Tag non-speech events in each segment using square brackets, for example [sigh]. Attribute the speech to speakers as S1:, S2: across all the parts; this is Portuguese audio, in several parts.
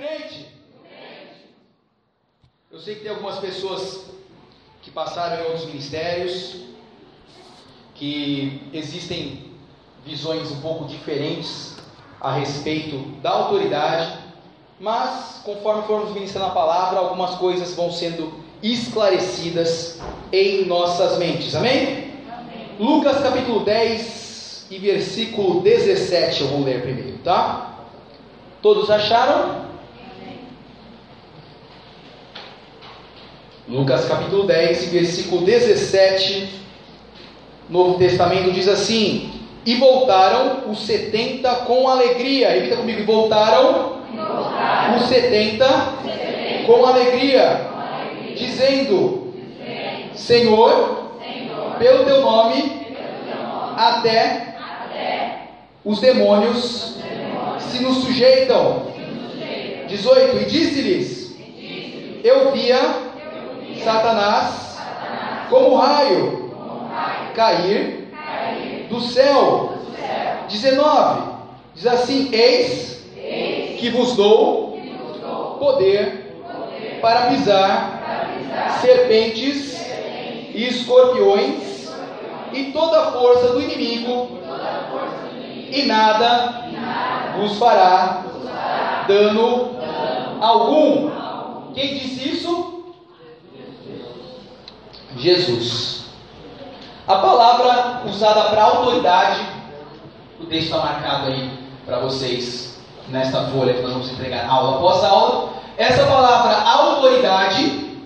S1: crente. Eu sei que tem algumas pessoas que passaram em outros ministérios, que existem visões um pouco diferentes a respeito da autoridade, mas conforme formos ministrando a palavra, algumas coisas vão sendo esclarecidas em nossas mentes. Amém? Amém? Lucas capítulo 10 e versículo 17 eu vou ler primeiro, tá? Todos acharam? Lucas capítulo 10, versículo 17, Novo Testamento diz assim: E voltaram os setenta com alegria. Repita comigo: voltaram, voltaram. os setenta com alegria, dizendo: Senhor, Senhor, pelo teu nome, pelo teu nome até, até, os demônios, demônios se nos sujeitam. 18: E disse-lhes: Eu via Satanás, como raio, cair, do céu. 19. Diz assim: Eis que vos dou poder para pisar serpentes e escorpiões e toda a força do inimigo, e nada vos fará dano algum. Quem disse isso? Jesus. A palavra usada para autoridade, o texto está marcado aí para vocês nesta folha que nós vamos entregar aula após aula. Essa palavra autoridade,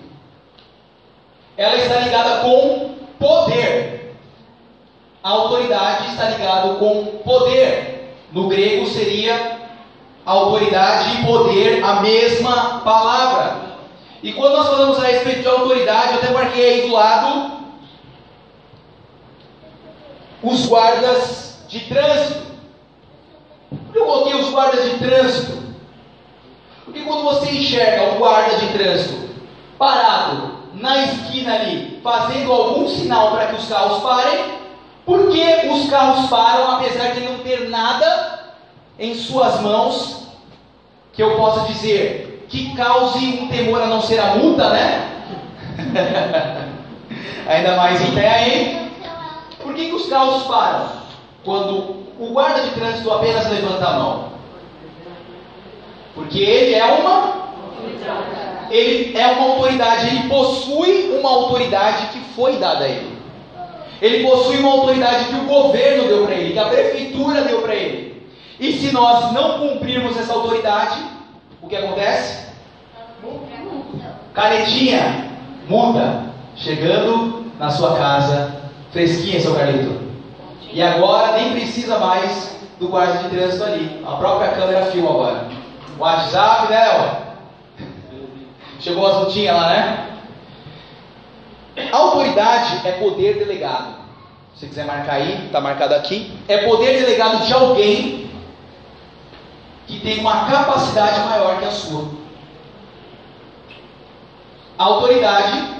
S1: ela está ligada com poder. A autoridade está ligada com poder. No grego seria autoridade e poder a mesma palavra. E quando nós falamos a respeito de autoridade, eu até marquei aí do lado os guardas de trânsito. Eu coloquei os guardas de trânsito. Porque quando você enxerga um guarda de trânsito parado na esquina ali, fazendo algum sinal para que os carros parem, por que os carros param apesar de não ter nada em suas mãos que eu possa dizer que cause um temor a não ser a multa, né? [laughs] Ainda mais em pé, hein? Por que, que os carros param? Quando o guarda de trânsito apenas levanta a mão. Porque ele é uma. Ele é uma autoridade, ele possui uma autoridade que foi dada a ele. Ele possui uma autoridade que o governo deu para ele, que a prefeitura deu para ele. E se nós não cumprirmos essa autoridade, o que acontece? Canetinha, multa. Chegando na sua casa, fresquinha, seu Carlito. E agora nem precisa mais do guarda de trânsito ali. A própria câmera filma agora. WhatsApp, né, ó. Chegou as multinhas lá, né? Autoridade é poder delegado. Se quiser marcar aí, está marcado aqui. É poder delegado de alguém que tem uma capacidade maior que a sua. A autoridade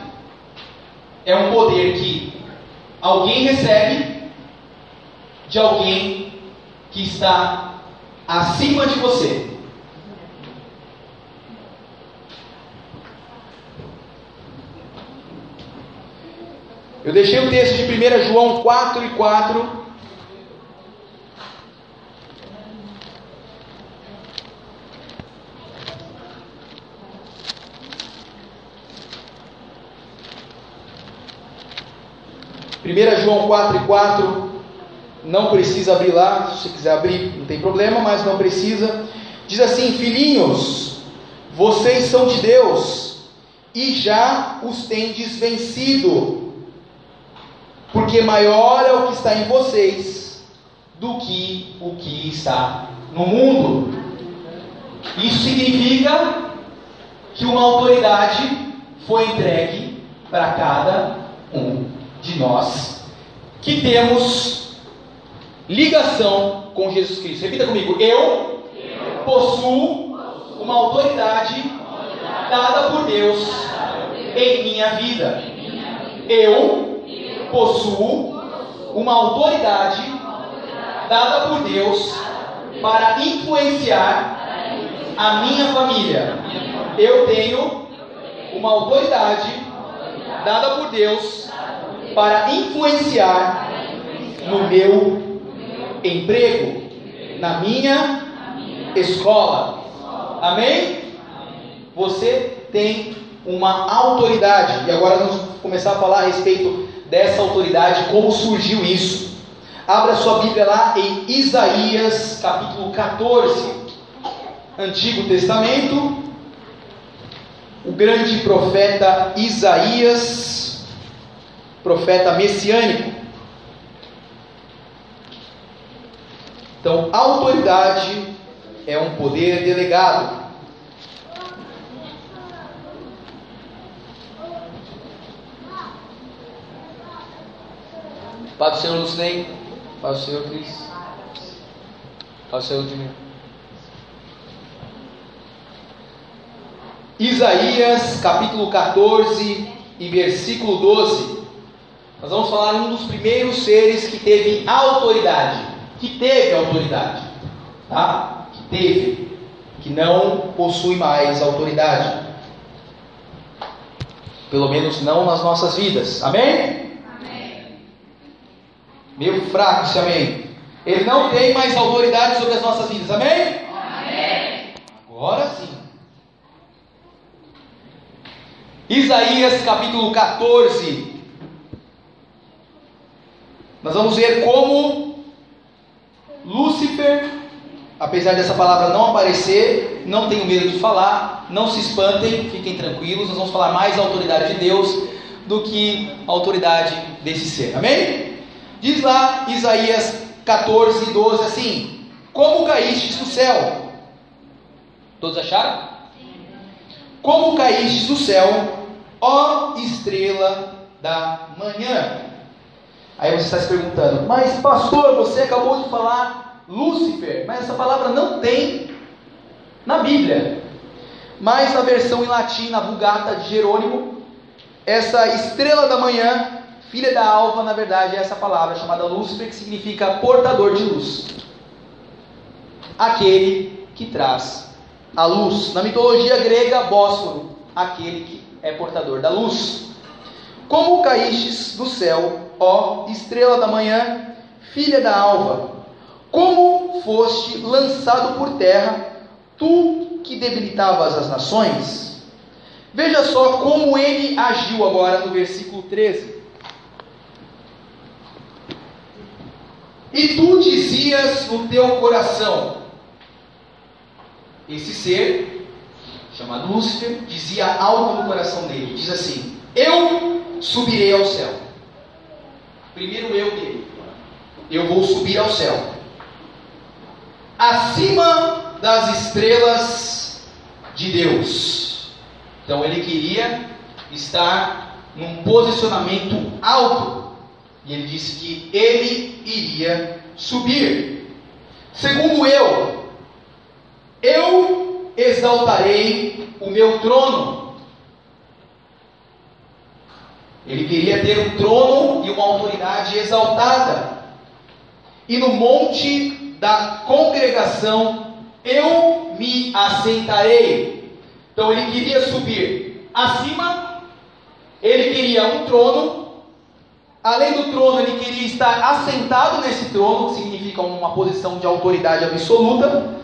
S1: é um poder que alguém recebe de alguém que está acima de você. Eu deixei o texto de 1 João 4 e 4 1 João 4 e 4, não precisa abrir lá, se quiser abrir, não tem problema, mas não precisa. Diz assim: Filhinhos, vocês são de Deus e já os tendes vencido, porque maior é o que está em vocês do que o que está no mundo. Isso significa que uma autoridade foi entregue para cada um de nós que temos ligação com Jesus Cristo. Repita comigo: eu, possuo uma autoridade dada por Deus em minha vida. Eu possuo uma autoridade dada por Deus para influenciar a minha família. Eu tenho uma autoridade dada por Deus para influenciar no meu emprego, na minha escola. Amém? Você tem uma autoridade. E agora vamos começar a falar a respeito dessa autoridade, como surgiu isso. Abra sua Bíblia lá em Isaías, capítulo 14, Antigo Testamento. O grande profeta Isaías, profeta messiânico. Então, autoridade é um poder delegado. Paz do Senhor Lucnei. Paz do Senhor Cris. Paz do Senhor Ludmila. Isaías capítulo 14 e versículo 12. Nós vamos falar de um dos primeiros seres que teve autoridade. Que teve autoridade. Tá? Que teve. Que não possui mais autoridade. Pelo menos não nas nossas vidas. Amém? Meio fraco esse amém. Ele não tem mais autoridade sobre as nossas vidas. Amém? Amém. Agora sim. Isaías capítulo 14. Nós vamos ver como Lúcifer, apesar dessa palavra não aparecer, não tenho medo de falar, não se espantem, fiquem tranquilos, nós vamos falar mais da autoridade de Deus do que a autoridade desse ser. Amém? Diz lá Isaías 14, 12 assim: Como caíste do céu? Todos acharam? Como caíste do céu, ó estrela da manhã? Aí você está se perguntando, mas pastor, você acabou de falar Lúcifer, mas essa palavra não tem na Bíblia. Mas na versão em latim, na Vulgata de Jerônimo, essa estrela da manhã Filha da alva, na verdade, é essa palavra chamada Lúcifer, que significa portador de luz. Aquele que traz a luz. Na mitologia grega, Bósforo, aquele que é portador da luz. Como caístes do céu, ó estrela da manhã, filha da alva, como foste lançado por terra, tu que debilitavas as nações? Veja só como ele agiu agora no versículo 13. E tu dizias no teu coração, esse ser, chamado Lúcifer, dizia algo no coração dele: diz assim: Eu subirei ao céu. Primeiro eu dele, eu vou subir ao céu, acima das estrelas de Deus. Então ele queria estar num posicionamento alto e ele disse que ele iria subir. Segundo eu, eu exaltarei o meu trono. Ele queria ter um trono e uma autoridade exaltada. E no monte da congregação eu me assentarei. Então ele queria subir acima, ele queria um trono Além do trono, ele queria estar assentado nesse trono, que significa uma posição de autoridade absoluta,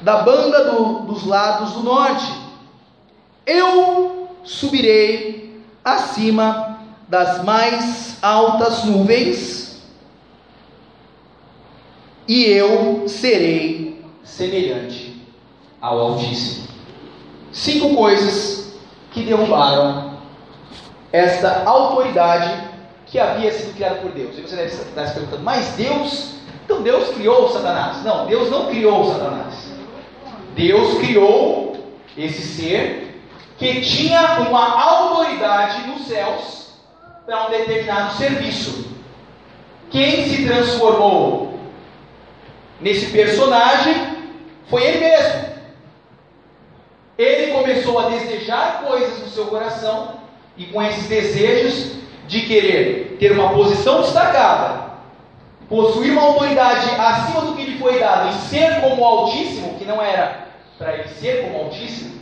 S1: da banda do, dos lados do norte. Eu subirei acima das mais altas nuvens, e eu serei semelhante ao Altíssimo. Cinco coisas que derrubaram essa autoridade que havia sido criada por Deus. E você deve estar se perguntando, mas Deus, então Deus criou Satanás? Não, Deus não criou Satanás. Deus criou esse ser que tinha uma autoridade nos céus para um determinado serviço. Quem se transformou nesse personagem foi ele mesmo. Ele começou a desejar coisas no seu coração e com esses desejos de querer ter uma posição destacada, possuir uma autoridade acima do que lhe foi dado e ser como o Altíssimo, que não era para ele ser como o Altíssimo,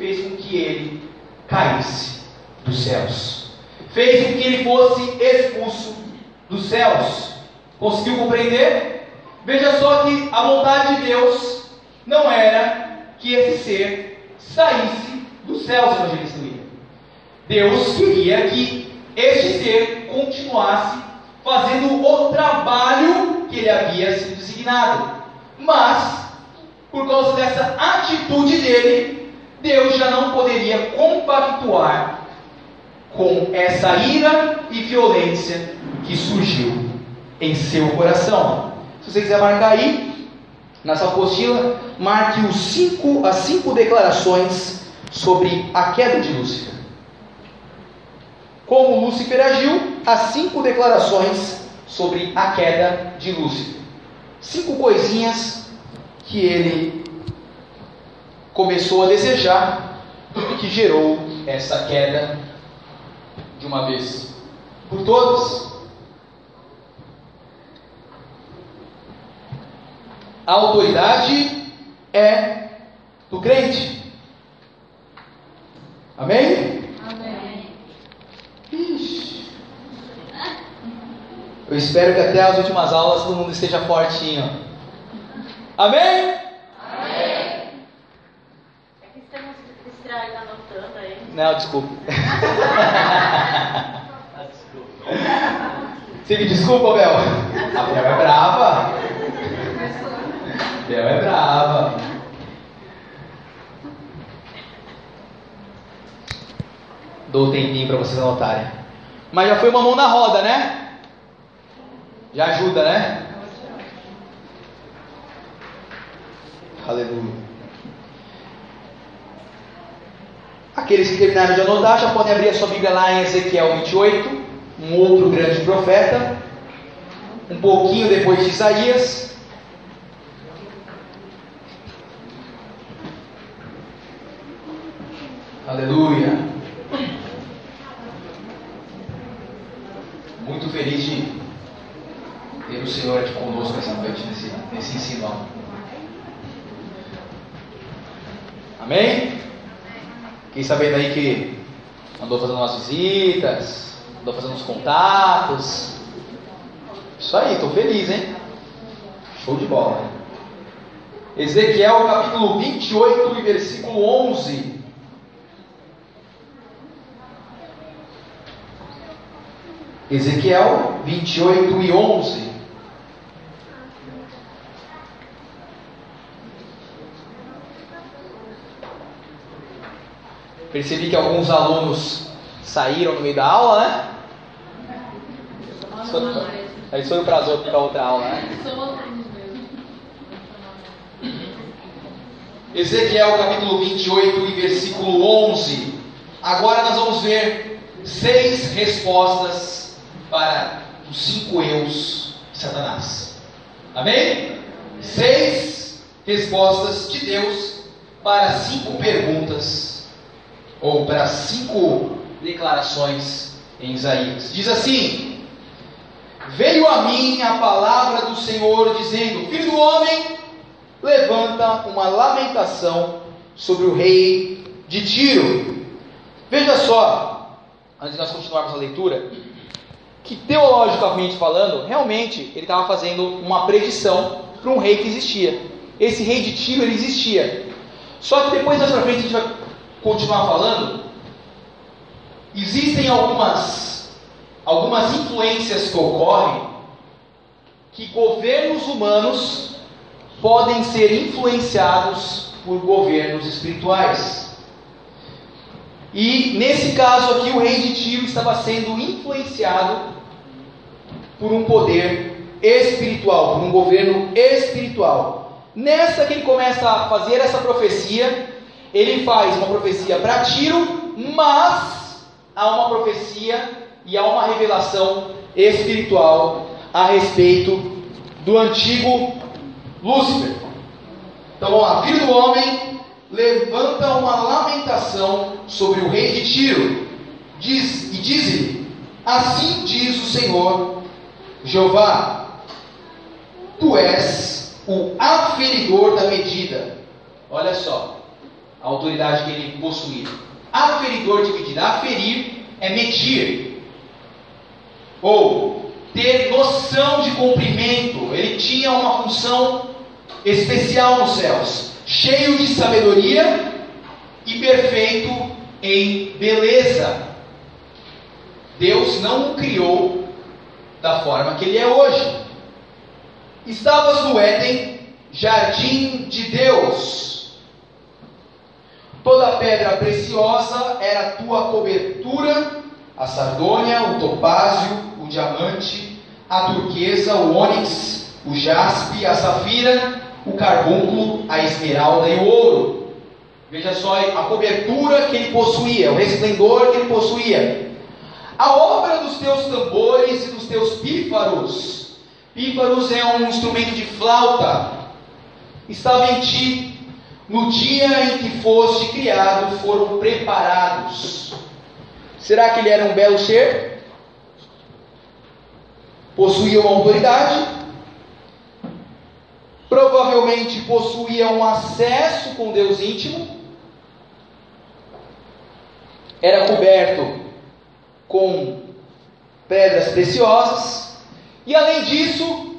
S1: fez com que ele caísse dos céus. Fez com que ele fosse expulso dos céus. Conseguiu compreender? Veja só que a vontade de Deus não era que esse ser saísse dos céus, evangelista William. Deus queria que este ser continuasse fazendo o trabalho que ele havia sido designado. Mas, por causa dessa atitude dele, Deus já não poderia compactuar com essa ira e violência que surgiu em seu coração. Se você quiser marcar aí, na sua apostila, marque os cinco, as cinco declarações sobre a queda de Lúcifer. Como Lúcifer agiu, as cinco declarações sobre a queda de Lúcifer. Cinco coisinhas que ele começou a desejar e que gerou essa queda de uma vez por todas. A autoridade é do crente. Amém? Amém. Ixi. Eu espero que até as últimas aulas todo mundo esteja fortinho. Amém? Amém. É que estamos anotando aí. Não, desculpa. Você me desculpa, Bel? A Bel é brava. Bel é brava. Dou um tempinho para vocês anotarem. Mas já foi uma mão na roda, né? Já ajuda, né? Aleluia. Aqueles que terminaram de anotar já podem abrir a sua Bíblia lá em Ezequiel 28, um outro grande profeta, um pouquinho depois de Isaías. Aleluia. Muito feliz de ter o Senhor aqui conosco essa noite nesse, nesse ensino. Amém? Sabendo aí que andou fazendo umas visitas, andou fazendo uns contatos. Isso aí, estou feliz, hein? Show de bola. Ezequiel capítulo 28 e versículo 11. Ezequiel 28 e 11. Percebi que alguns alunos saíram no meio da aula, né? Aí foram para outra aula, né? Ezequiel capítulo 28 e versículo 11. Agora nós vamos ver seis respostas para os cinco eus de Satanás. Amém? Seis respostas de Deus para cinco perguntas, ou para cinco declarações em Isaías. Diz assim: Veio a mim a palavra do Senhor, dizendo: Filho do homem, levanta uma lamentação sobre o rei de Tiro. Veja só, antes de nós continuarmos a leitura, que teologicamente falando, realmente ele estava fazendo uma predição para um rei que existia. Esse rei de Tiro ele existia. Só que depois mais para frente a gente vai continuar falando. Existem algumas algumas influências que ocorrem que governos humanos podem ser influenciados por governos espirituais. E nesse caso aqui, o rei de Tiro estava sendo influenciado por um poder espiritual, por um governo espiritual. Nessa que ele começa a fazer essa profecia, ele faz uma profecia para Tiro, mas há uma profecia e há uma revelação espiritual a respeito do antigo Lúcifer. Então vamos lá, filho do homem, levanta uma lamentação sobre o rei de Tiro. Diz, e diz-lhe: Assim diz o Senhor Jeová: tu és o aferidor da medida. Olha só a autoridade que ele possuía. Aferidor de medida. Aferir é medir. Ou ter noção de comprimento. Ele tinha uma função especial nos céus. Cheio de sabedoria e perfeito em beleza. Deus não o criou da forma que ele é hoje. Estavas no Éden, jardim de Deus. Toda pedra preciosa era tua cobertura, a sardônia, o topázio, o diamante, a turquesa, o ônix, o jaspe, a safira, o carbúnculo, a esmeralda e o ouro. Veja só a cobertura que ele possuía, o resplendor que ele possuía. A obra dos teus tambores e dos teus pífaros Pífaros é um instrumento de flauta. Estava em ti. No dia em que foste criado, foram preparados. Será que ele era um belo ser? Possuía uma autoridade? Provavelmente possuía um acesso com Deus íntimo. Era coberto com pedras preciosas e além disso,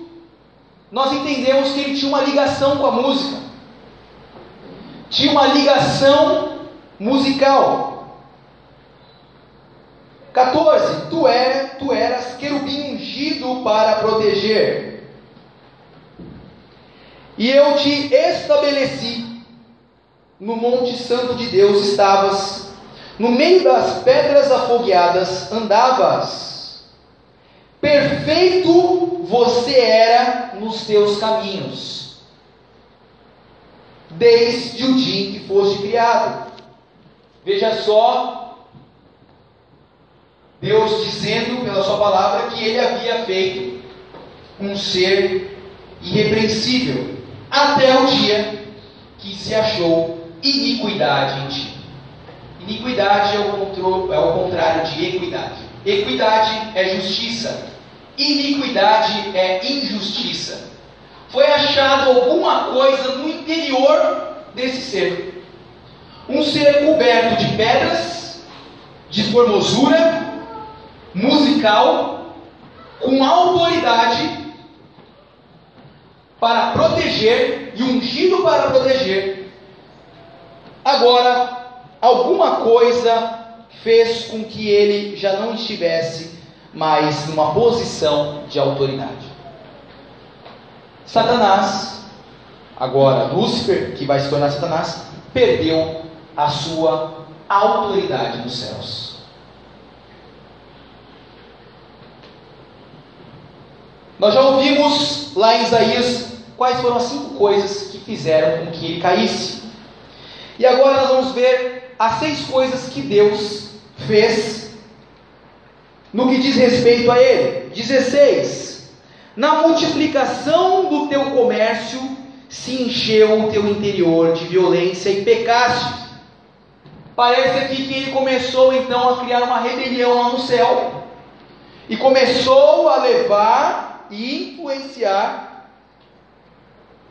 S1: nós entendemos que ele tinha uma ligação com a música. Tinha uma ligação musical. 14. Tu, é, tu eras querubim ungido para proteger. E eu te estabeleci no Monte Santo de Deus estavas, no meio das pedras afogueadas andavas Perfeito você era nos teus caminhos, desde o dia em que foste criado. Veja só, Deus dizendo pela Sua palavra que Ele havia feito um ser irrepreensível, até o dia que se achou iniquidade em ti. Iniquidade é o, é o contrário de equidade. Equidade é justiça. Iniquidade é injustiça. Foi achado alguma coisa no interior desse ser. Um ser coberto de pedras, de formosura, musical, com autoridade para proteger e ungido para proteger. Agora, alguma coisa fez com que ele já não estivesse mais numa posição de autoridade. Satanás, agora Lúcifer, que vai se tornar Satanás, perdeu a sua autoridade nos céus. Nós já ouvimos lá em Isaías quais foram as cinco coisas que fizeram com que ele caísse. E agora nós vamos ver as seis coisas que Deus fez no que diz respeito a ele. 16. Na multiplicação do teu comércio se encheu o teu interior de violência e pecaste. Parece aqui que ele começou então a criar uma rebelião lá no céu e começou a levar e influenciar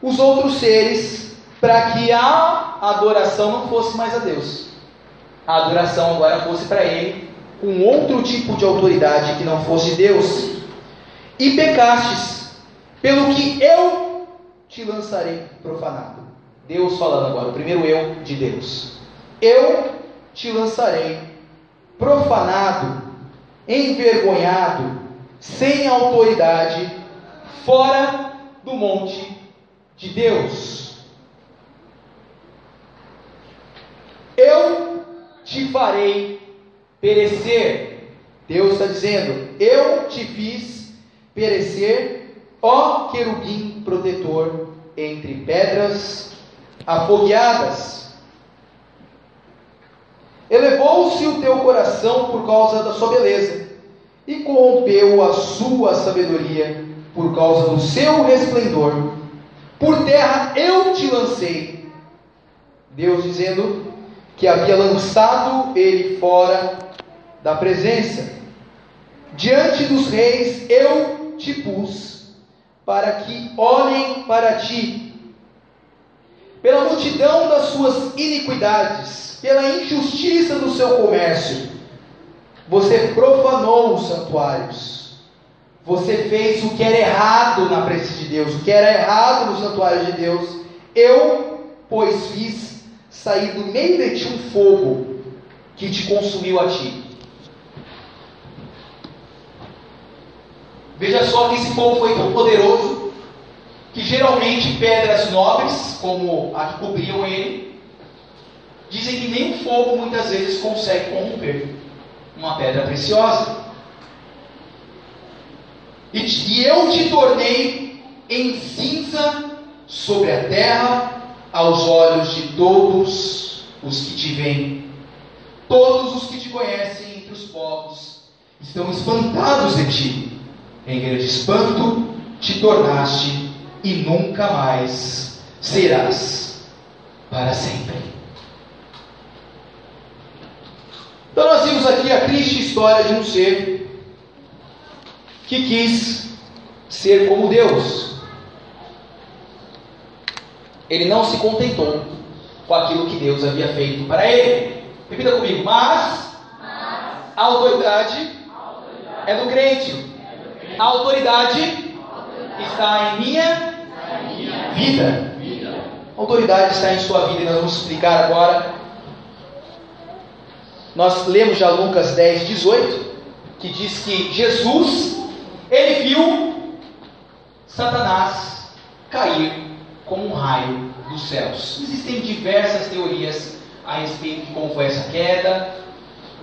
S1: os outros seres para que a adoração não fosse mais a Deus. A adoração agora fosse para ele com outro tipo de autoridade que não fosse Deus, e pecastes, pelo que eu te lançarei profanado. Deus falando agora, o primeiro eu de Deus. Eu te lançarei profanado, envergonhado, sem autoridade, fora do monte de Deus. Eu te farei perecer. Deus está dizendo: Eu te fiz perecer, ó querubim protetor, entre pedras afogueadas. Elevou-se o teu coração por causa da sua beleza, e corrompeu a sua sabedoria por causa do seu resplendor. Por terra eu te lancei. Deus dizendo que havia lançado ele fora da presença. Diante dos reis eu te pus, para que olhem para ti. Pela multidão das suas iniquidades, pela injustiça do seu comércio, você profanou os santuários. Você fez o que era errado na presença de Deus, o que era errado no santuário de Deus. Eu, pois, fiz sair do meio de ti um fogo que te consumiu a ti. Veja só que esse fogo foi tão poderoso que geralmente pedras nobres, como a que cobriam ele, dizem que nem o fogo muitas vezes consegue corromper uma pedra preciosa. E, e eu te tornei em cinza sobre a terra aos olhos de todos os que te veem. Todos os que te conhecem entre os povos estão espantados de ti em grande espanto te tornaste e nunca mais serás para sempre. Então nós vimos aqui a triste história de um ser que quis ser como Deus. Ele não se contentou com aquilo que Deus havia feito para ele. Repita comigo, mas a autoridade é do crente. A autoridade está em minha vida. A autoridade está em sua vida e nós vamos explicar agora. Nós lemos já Lucas 10, 18, que diz que Jesus, ele viu Satanás cair como um raio dos céus. Existem diversas teorias a respeito de como foi essa queda,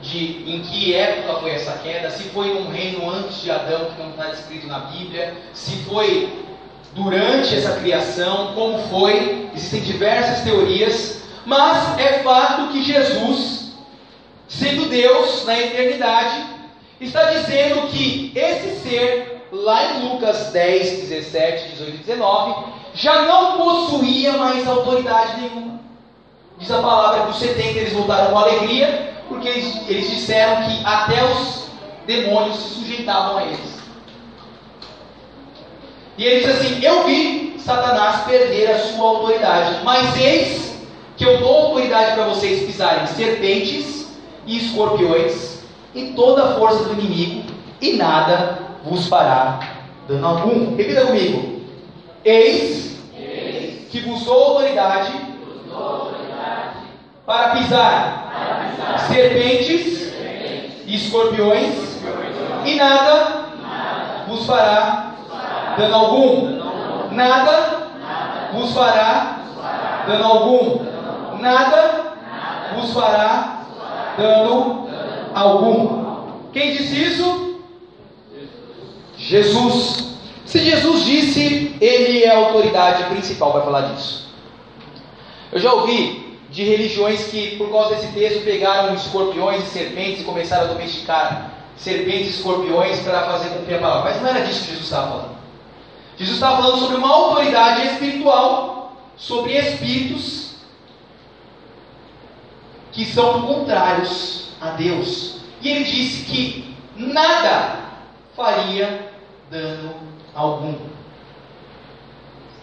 S1: de em que época foi essa queda, se foi num reino antes de Adão, que não está descrito na Bíblia, se foi durante essa criação, como foi, existem diversas teorias, mas é fato que Jesus, sendo Deus na eternidade, está dizendo que esse ser, lá em Lucas 10, 17, 18 e 19, já não possuía mais autoridade nenhuma. Diz a palavra que os 70 eles voltaram com alegria, porque eles, eles disseram que até os demônios se sujeitavam a eles. E ele diz assim: Eu vi Satanás perder a sua autoridade, mas eis que eu dou autoridade para vocês pisarem serpentes e escorpiões e toda a força do inimigo, e nada vos fará dano algum. Repita comigo: Eis, eis que vos dou autoridade, vos dou autoridade para pisar serpentes e escorpiões, e nada vos fará dano algum. Nada vos fará dano algum. Nada vos fará dano algum. Quem disse isso? Jesus. Se Jesus disse, ele é a autoridade principal para falar disso. Eu já ouvi de religiões que, por causa desse texto, pegaram escorpiões e serpentes e começaram a domesticar serpentes e escorpiões para fazer cumprir a palavra. Mas não era disso que Jesus estava falando. Jesus estava falando sobre uma autoridade espiritual, sobre espíritos que são contrários a Deus. E ele disse que nada faria dano algum.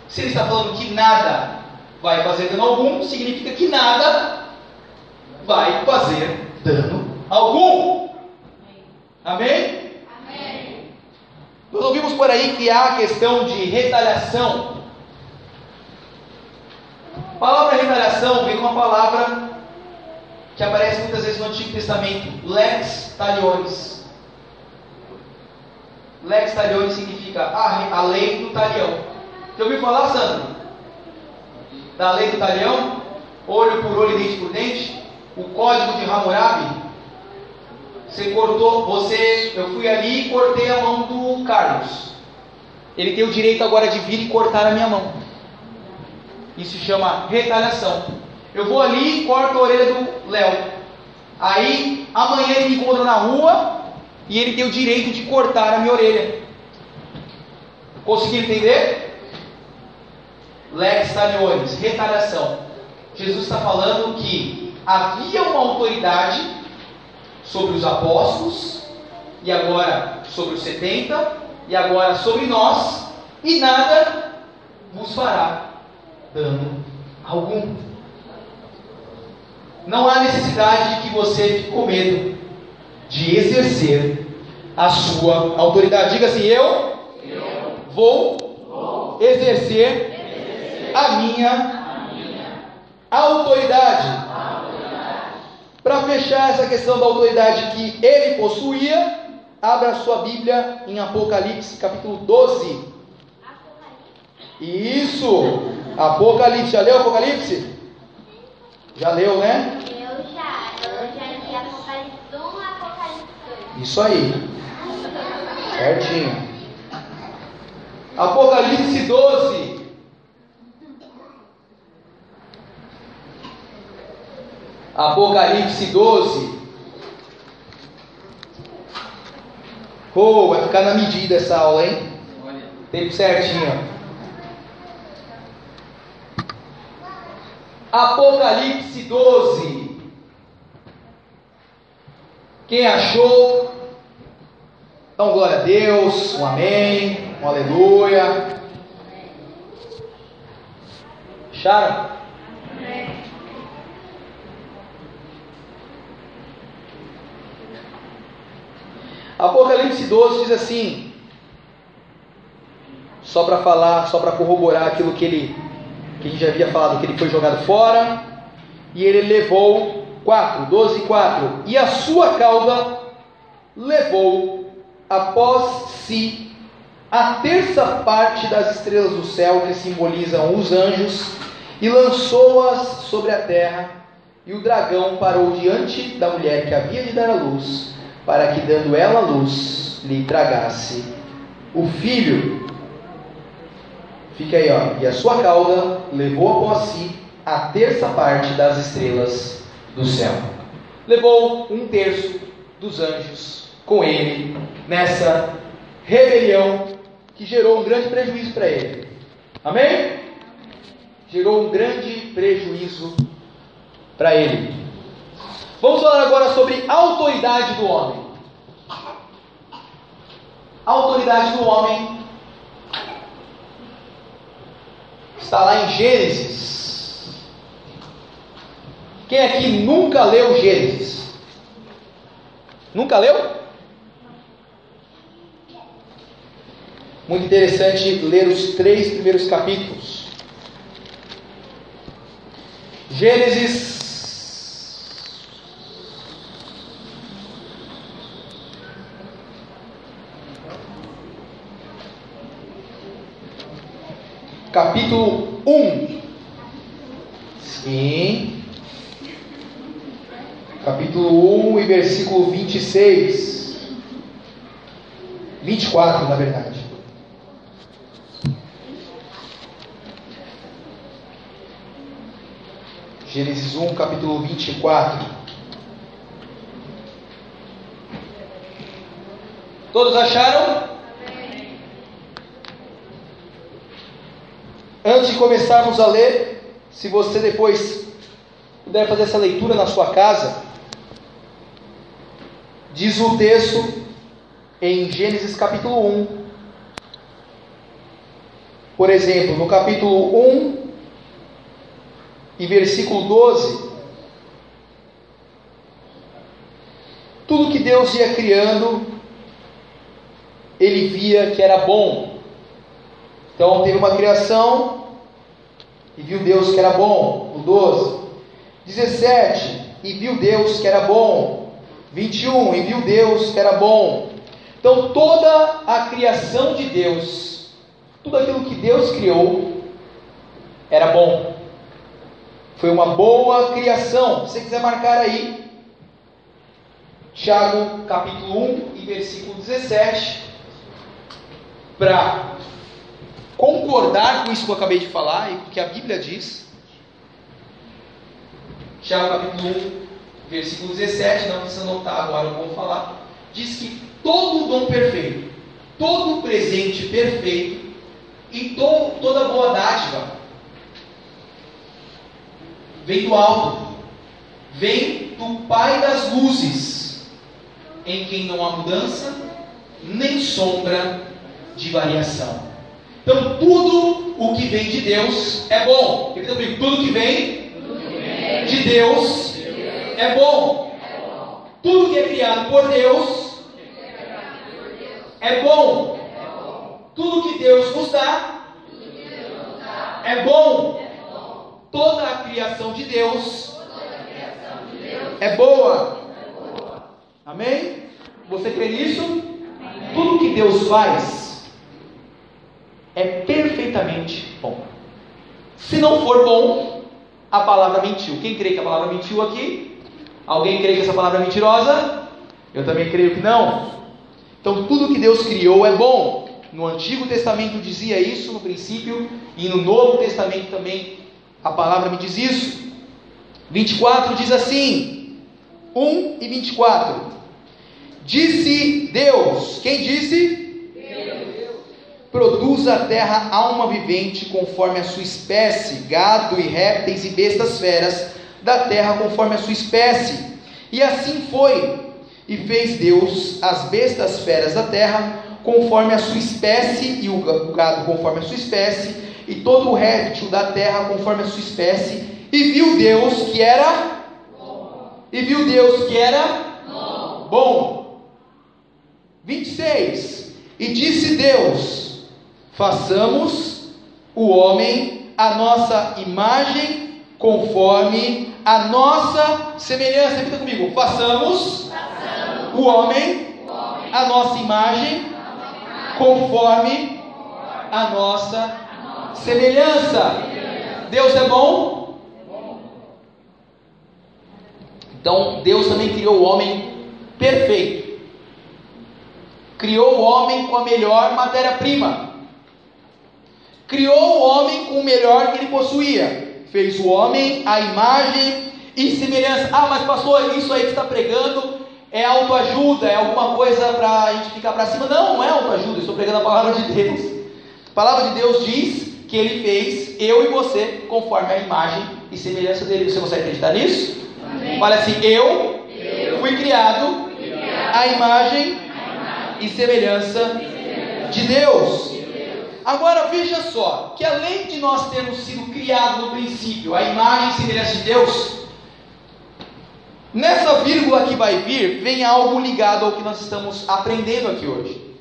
S1: Se ele está falando que nada vai fazer dano algum, significa que nada vai fazer dano algum. Amém? Amém. Nós ouvimos por aí que há a questão de retaliação. A palavra retaliação vem de uma palavra que aparece muitas vezes no Antigo Testamento, lex talionis. Lex talionis significa a, lei do talião. Já ouviu falar, Sandro? Da lei do talião, olho por olho e dente por dente, o código de Hammurabi. Você cortou, você, eu fui ali e cortei a mão do Carlos. Ele tem o direito agora de vir e cortar a minha mão. Isso chama retaliação. Eu vou ali e corto a orelha do Léo. Aí amanhã ele me encontra na rua e ele tem o direito de cortar a minha orelha. Conseguiu entender? Lex talionis, retaliação. Jesus está falando que havia uma autoridade sobre os apóstolos, e agora sobre os 70, e agora sobre nós, e nada vos fará dano algum. Não há necessidade de que você fique com medo de exercer a sua autoridade. Diga assim: Eu, eu vou, vou exercer, exercer a minha, a minha autoridade. autoridade. Para fechar essa questão da autoridade que ele possuía, abra sua Bíblia em Apocalipse capítulo 12. Isso! Apocalipse. Já leu Apocalipse? Já leu,
S2: né? Eu já. Eu já li Apocalipse 1 Apocalipse 2.
S1: Isso aí. Certinho. Apocalipse 12. Apocalipse 12. Oh, vai ficar na medida essa aula, hein? Tempo certinho. Apocalipse 12. Quem achou? Então, glória a Deus, um amém, um aleluia. Acharam? Apocalipse 12 diz assim, só para falar, só para corroborar aquilo que ele que a gente já havia falado que ele foi jogado fora, e ele levou 4, 12 e 4, e a sua cauda levou após si a terça parte das estrelas do céu que simbolizam os anjos e lançou-as sobre a terra, e o dragão parou diante da mulher que havia de dar a luz, para que, dando ela luz, lhe tragasse o filho. Fica aí, ó. E a sua cauda levou após si a terça parte das estrelas do céu. Levou um terço dos anjos com ele nessa rebelião que gerou um grande prejuízo para ele. Amém? Gerou um grande prejuízo para ele. Vamos falar agora sobre autoridade do homem. Autoridade do homem Está lá em Gênesis. Quem aqui nunca leu Gênesis? Nunca leu? Muito interessante ler os três primeiros capítulos. Gênesis capítulo 1. Sim. Capítulo 1 e versículo 26. 24, na verdade. Gênesis 1, capítulo 24. Todos acharam? Antes de começarmos a ler, se você depois puder fazer essa leitura na sua casa, diz o texto em Gênesis capítulo 1. Por exemplo, no capítulo 1 e versículo 12, tudo que Deus ia criando, ele via que era bom. Então teve uma criação e viu Deus que era bom. O 12. 17. E viu Deus que era bom. 21. E viu Deus que era bom. Então toda a criação de Deus, tudo aquilo que Deus criou, era bom. Foi uma boa criação. Se você quiser marcar aí, Tiago capítulo 1 e versículo 17, para concordar com isso que eu acabei de falar e com o que a Bíblia diz. Tiago capítulo 1, versículo 17, não precisa anotar agora, eu vou falar. Diz que todo dom perfeito, todo presente perfeito e to, toda boa dádiva vem do alto, vem do Pai das luzes, em quem não há mudança nem sombra de variação. Então, tudo o que vem de Deus é bom. Repita comigo: tudo que vem de Deus é bom. Tudo que é criado por Deus é bom. Tudo que Deus nos dá é bom. Toda a criação de Deus é boa. Amém? Você crê nisso? Tudo que Deus faz é perfeitamente bom. Se não for bom, a palavra mentiu. Quem crê que a palavra mentiu aqui? Alguém crê que essa palavra é mentirosa? Eu também creio que não. Então, tudo que Deus criou é bom. No Antigo Testamento dizia isso no princípio, e no Novo Testamento também a palavra me diz isso. 24 diz assim: 1 e 24. Disse Deus, quem disse? Produz a terra alma vivente conforme a sua espécie, gado e répteis e bestas feras da terra conforme a sua espécie. E assim foi. E fez Deus as bestas feras da terra conforme a sua espécie, e o gado conforme a sua espécie, e todo o réptil da terra conforme a sua espécie. E viu Deus que era bom. E viu Deus que era bom. bom. 26. E disse Deus: Façamos o homem a nossa imagem conforme a nossa semelhança. Repita comigo: façamos, o, homem, a nossa imagem conforme a nossa semelhança. Deus é bom? Então, Deus também criou o homem perfeito. Criou o homem com a melhor matéria-prima. Criou o homem com o melhor que ele possuía. Fez o homem a imagem e semelhança. Ah, mas pastor, isso aí que está pregando é autoajuda, é alguma coisa para a gente ficar para cima. Não, não é autoajuda, estou pregando a palavra de Deus. A palavra de Deus diz que ele fez eu e você conforme a imagem e semelhança dele. Você consegue acreditar nisso? Amém. Olha assim, eu, eu fui, criado fui criado à imagem, imagem e semelhança de Deus. Agora veja só, que além de nós termos sido criados no princípio, a imagem e semelhança de Deus, Nessa vírgula que vai vir, vem algo ligado ao que nós estamos aprendendo aqui hoje.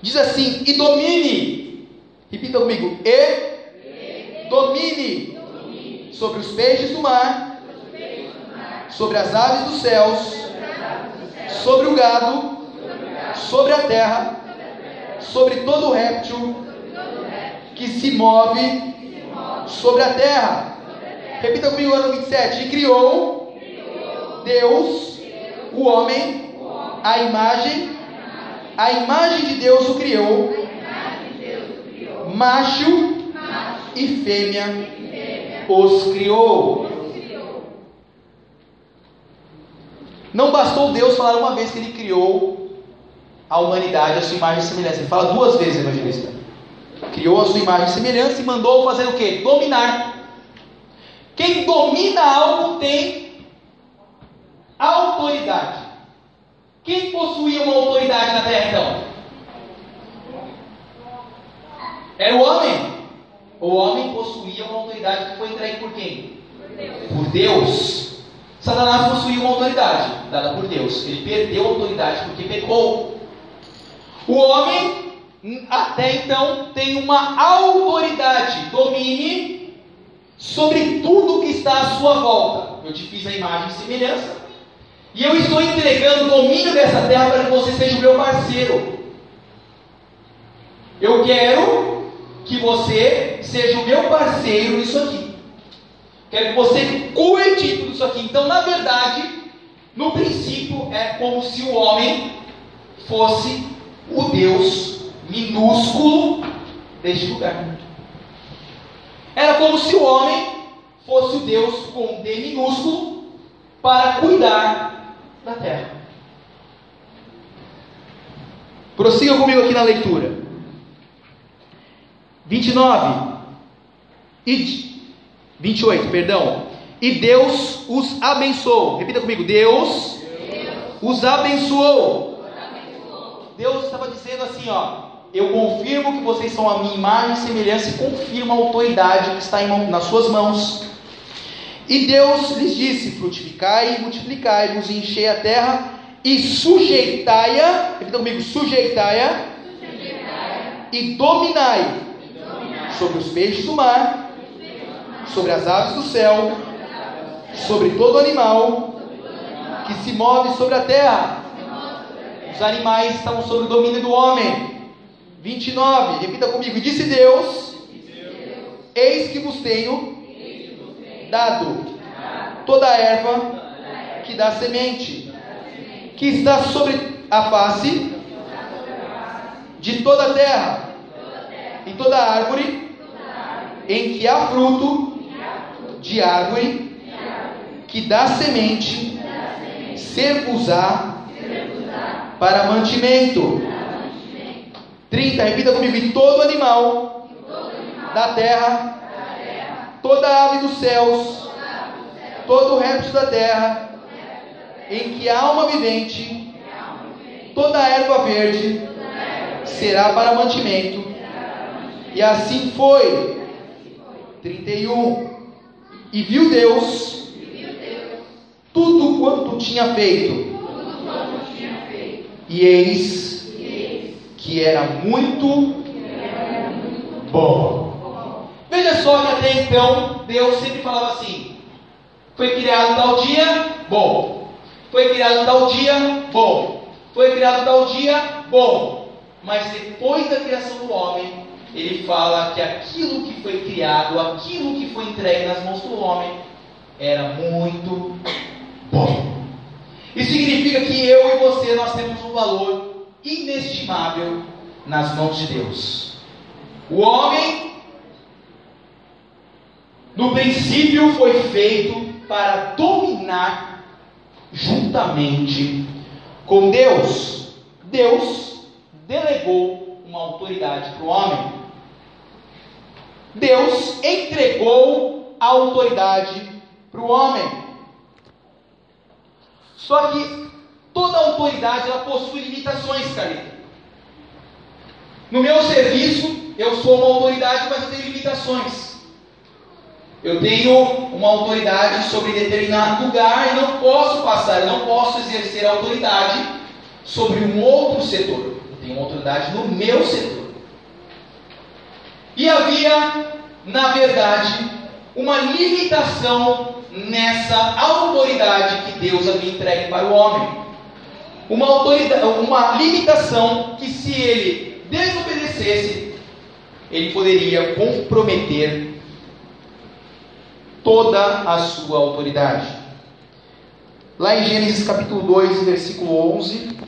S1: Diz assim: e domine, repita comigo, e, domine, sobre os peixes do mar, sobre as aves dos céus, sobre o gado, sobre a terra, sobre todo réptil que se move sobre a terra. Repita comigo o ano 27. E criou Deus, o homem, a imagem, a imagem de Deus o criou, macho e fêmea os criou. Não bastou Deus falar uma vez que ele criou a humanidade, a sua imagem e semelhança. Ele fala duas vezes, evangelista. Criou a sua imagem e semelhança e mandou fazer o que? Dominar. Quem domina algo tem autoridade. Quem possuía uma autoridade na terra então? Era o homem. O homem possuía uma autoridade que foi entregue por quem? Por Deus. Satanás possuía uma autoridade dada por Deus. Ele perdeu a autoridade porque pecou. O homem, até então, tem uma autoridade, domine sobre tudo que está à sua volta. Eu te fiz a imagem e semelhança. E eu estou entregando o domínio dessa terra para que você seja o meu parceiro. Eu quero que você seja o meu parceiro nisso aqui. Quero que você cuide de tudo isso aqui. Então, na verdade, no princípio, é como se o homem fosse o Deus minúsculo deste lugar. Era como se o homem fosse o Deus com D minúsculo para cuidar da terra. Prossiga comigo aqui na leitura. 29 e 28, perdão. E Deus os abençoou. Repita comigo. Deus, Deus os abençoou. Deus estava dizendo assim, ó: eu confirmo que vocês são a minha imagem e semelhança e confirmo a autoridade que está em, nas suas mãos. E Deus lhes disse: Frutificai e multiplicai-vos e enchei a terra e sujeitai-a, repita comigo, sujeitai-a sujeitai e dominai, dominai sobre os peixes do mar, sobre as aves do céu, sobre todo animal que se move sobre a terra. Os animais estão sob o domínio do homem. 29, repita comigo. Disse Deus: Eis que vos tenho dado toda a erva que dá semente, que está sobre a face de toda a terra, e toda árvore em que há fruto de árvore que dá semente, ser usar para mantimento. 30, repita comigo: e todo animal da terra, toda ave dos céus, todo réptil da terra, em que há alma vivente, toda erva verde será para mantimento. E assim foi. 31. E viu Deus tudo quanto tinha feito. E eis que era muito bom. Veja só que até então Deus sempre falava assim: foi criado tal dia, bom. Foi criado tal dia, bom. Foi criado tal dia, bom. Mas depois da criação do homem, ele fala que aquilo que foi criado, aquilo que foi entregue nas mãos do homem, era muito bom. Isso significa que eu e você nós temos um valor inestimável nas mãos de Deus. O homem, no princípio, foi feito para dominar juntamente com Deus. Deus delegou uma autoridade para o homem. Deus entregou a autoridade para o homem. Só que toda autoridade ela possui limitações, Carita. No meu serviço, eu sou uma autoridade, mas eu tenho limitações. Eu tenho uma autoridade sobre determinado lugar e não posso passar, eu não posso exercer autoridade sobre um outro setor. Eu tenho uma autoridade no meu setor. E havia, na verdade, uma limitação nessa autoridade que Deus havia entregue para o homem. Uma, autoridade, uma limitação que, se ele desobedecesse, ele poderia comprometer toda a sua autoridade. Lá em Gênesis capítulo 2, versículo 11.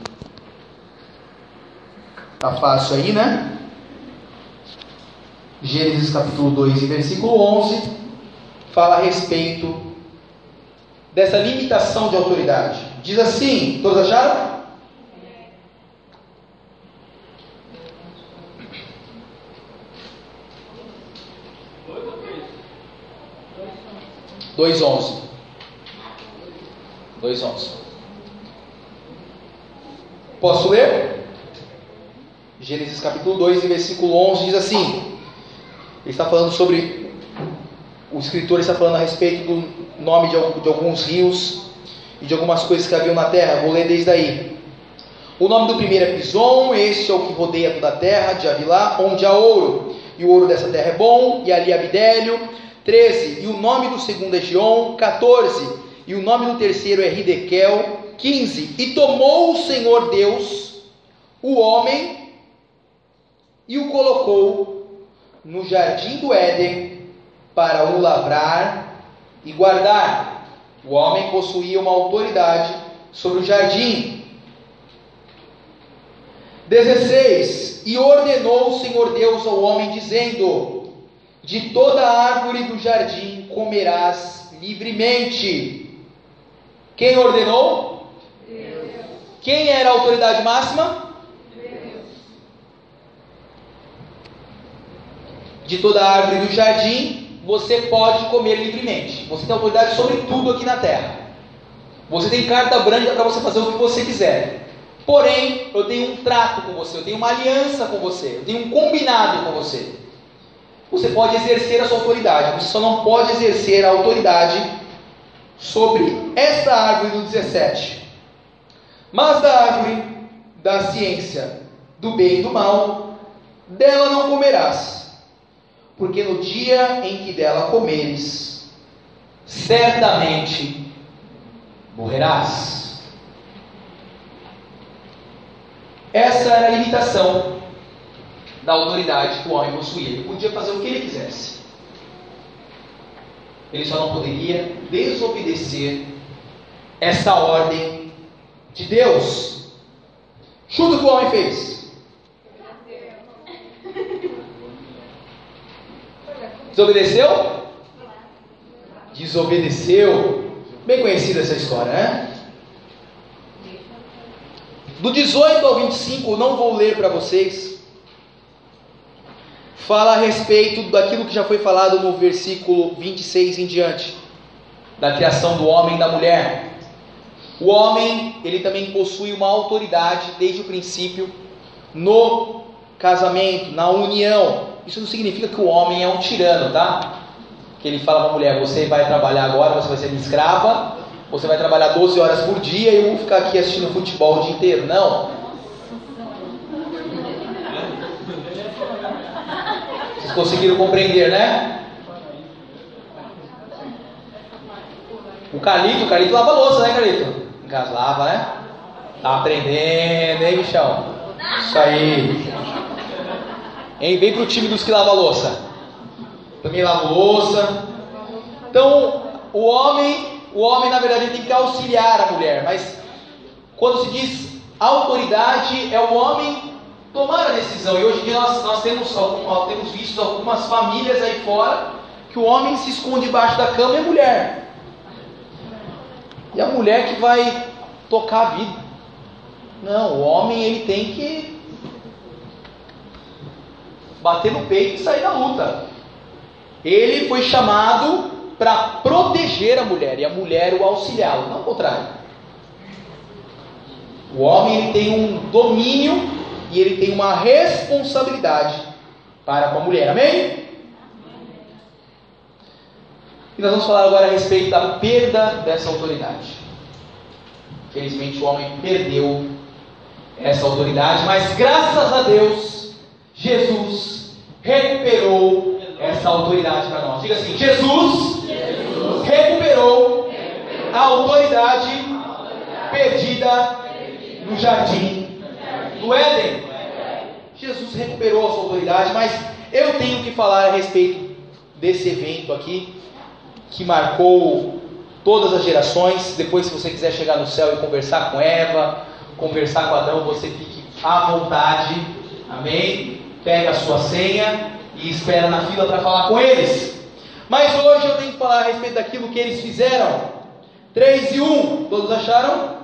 S1: Tá fácil aí, né? Gênesis capítulo 2, versículo 11, fala a respeito dessa limitação de autoridade. Diz assim: todos acharam? Dois onze. Dois onze. Posso ler? Gênesis capítulo 2, versículo 11 diz assim: Ele está falando sobre o escritor está falando a respeito do nome de, de alguns rios e de algumas coisas que haviam na terra. Vou ler desde aí. O nome do primeiro é Pison, este é o que rodeia toda a terra de Avilá, onde há ouro. E o ouro dessa terra é bom, e ali há bidélio. 13. E o nome do segundo é Gion. 14. E o nome do terceiro é Ridequel. 15. E tomou o Senhor Deus o homem e o colocou no jardim do Éden para o lavrar e guardar. O homem possuía uma autoridade sobre o jardim. 16. E ordenou o Senhor Deus ao homem, dizendo: De toda árvore do jardim comerás livremente. Quem ordenou? Deus. Quem era a autoridade máxima? Deus. De toda árvore do jardim você pode comer livremente. Você tem autoridade sobre tudo aqui na terra. Você tem carta branca para você fazer o que você quiser. Porém, eu tenho um trato com você, eu tenho uma aliança com você, eu tenho um combinado com você. Você pode exercer a sua autoridade, você só não pode exercer a autoridade sobre esta árvore do 17. Mas da árvore da ciência do bem e do mal, dela não comerás, porque no dia em que dela comeres, certamente morrerás. Essa era a limitação da autoridade que o homem possuía. Ele podia fazer o que ele quisesse. Ele só não poderia desobedecer esta ordem de Deus. Chuta o que o homem fez. Desobedeceu? Desobedeceu. Bem conhecida essa história, né? Do 18 ao 25, não vou ler para vocês. Fala a respeito daquilo que já foi falado no versículo 26 em diante, da criação do homem e da mulher. O homem, ele também possui uma autoridade desde o princípio no casamento, na união. Isso não significa que o homem é um tirano, tá? Que ele fala para a mulher: você vai trabalhar agora, você vai ser minha escrava, você vai trabalhar 12 horas por dia e eu vou ficar aqui assistindo futebol o dia inteiro. Não. Vocês conseguiram compreender, né? O Calito, o Calito lava louça, né, Calito? Em casa lava, né? Tá aprendendo, hein, bichão? Isso aí. Hein? Vem pro time dos que lava louça. Também lava louça. Então, o homem o homem, na verdade, tem que auxiliar a mulher, mas quando se diz autoridade, é o homem tomar a decisão. E hoje em dia nós, nós temos, temos visto algumas famílias aí fora que o homem se esconde debaixo da cama e a mulher. E a mulher que vai tocar a vida. Não, o homem ele tem que bater no peito e sair da luta. Ele foi chamado para proteger a mulher e a mulher o auxiliá-lo, não o contrário. O homem ele tem um domínio e ele tem uma responsabilidade para com a mulher, amém? E nós vamos falar agora a respeito da perda dessa autoridade. Infelizmente o homem perdeu essa autoridade, mas graças a Deus, Jesus recuperou essa autoridade para nós. Diga assim: Jesus recuperou a autoridade perdida no jardim do Éden. Jesus recuperou a sua autoridade, mas eu tenho que falar a respeito desse evento aqui, que marcou todas as gerações. Depois, se você quiser chegar no céu e conversar com Eva, conversar com Adão, você fique à vontade. Amém? Pega a sua senha e espera na fila para falar com eles. Mas hoje eu tenho que falar a respeito daquilo que eles fizeram. 3 e 1, todos acharam?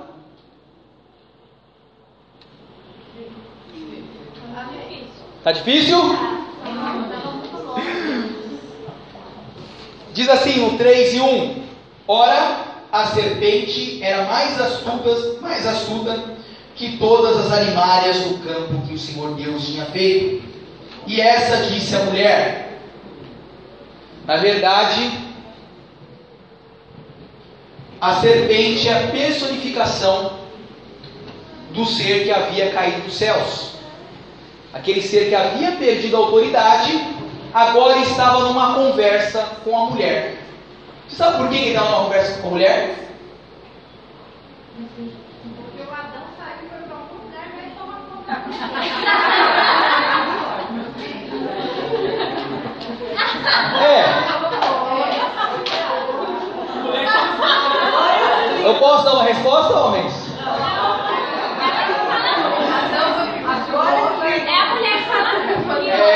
S1: Tá difícil? Diz assim o 3 e 1: Ora, a serpente era mais astuta, mais astuta que todas as animárias do campo que o Senhor Deus tinha feito. E essa disse a mulher: na verdade, a serpente é a personificação do ser que havia caído dos céus. Aquele ser que havia perdido a autoridade, agora estava numa conversa com a mulher. Você sabe por que ele estava numa conversa com a mulher? Porque o Adão saiu para algum lugar e vai tomar conta. É. [laughs] Eu posso dar uma resposta, homens?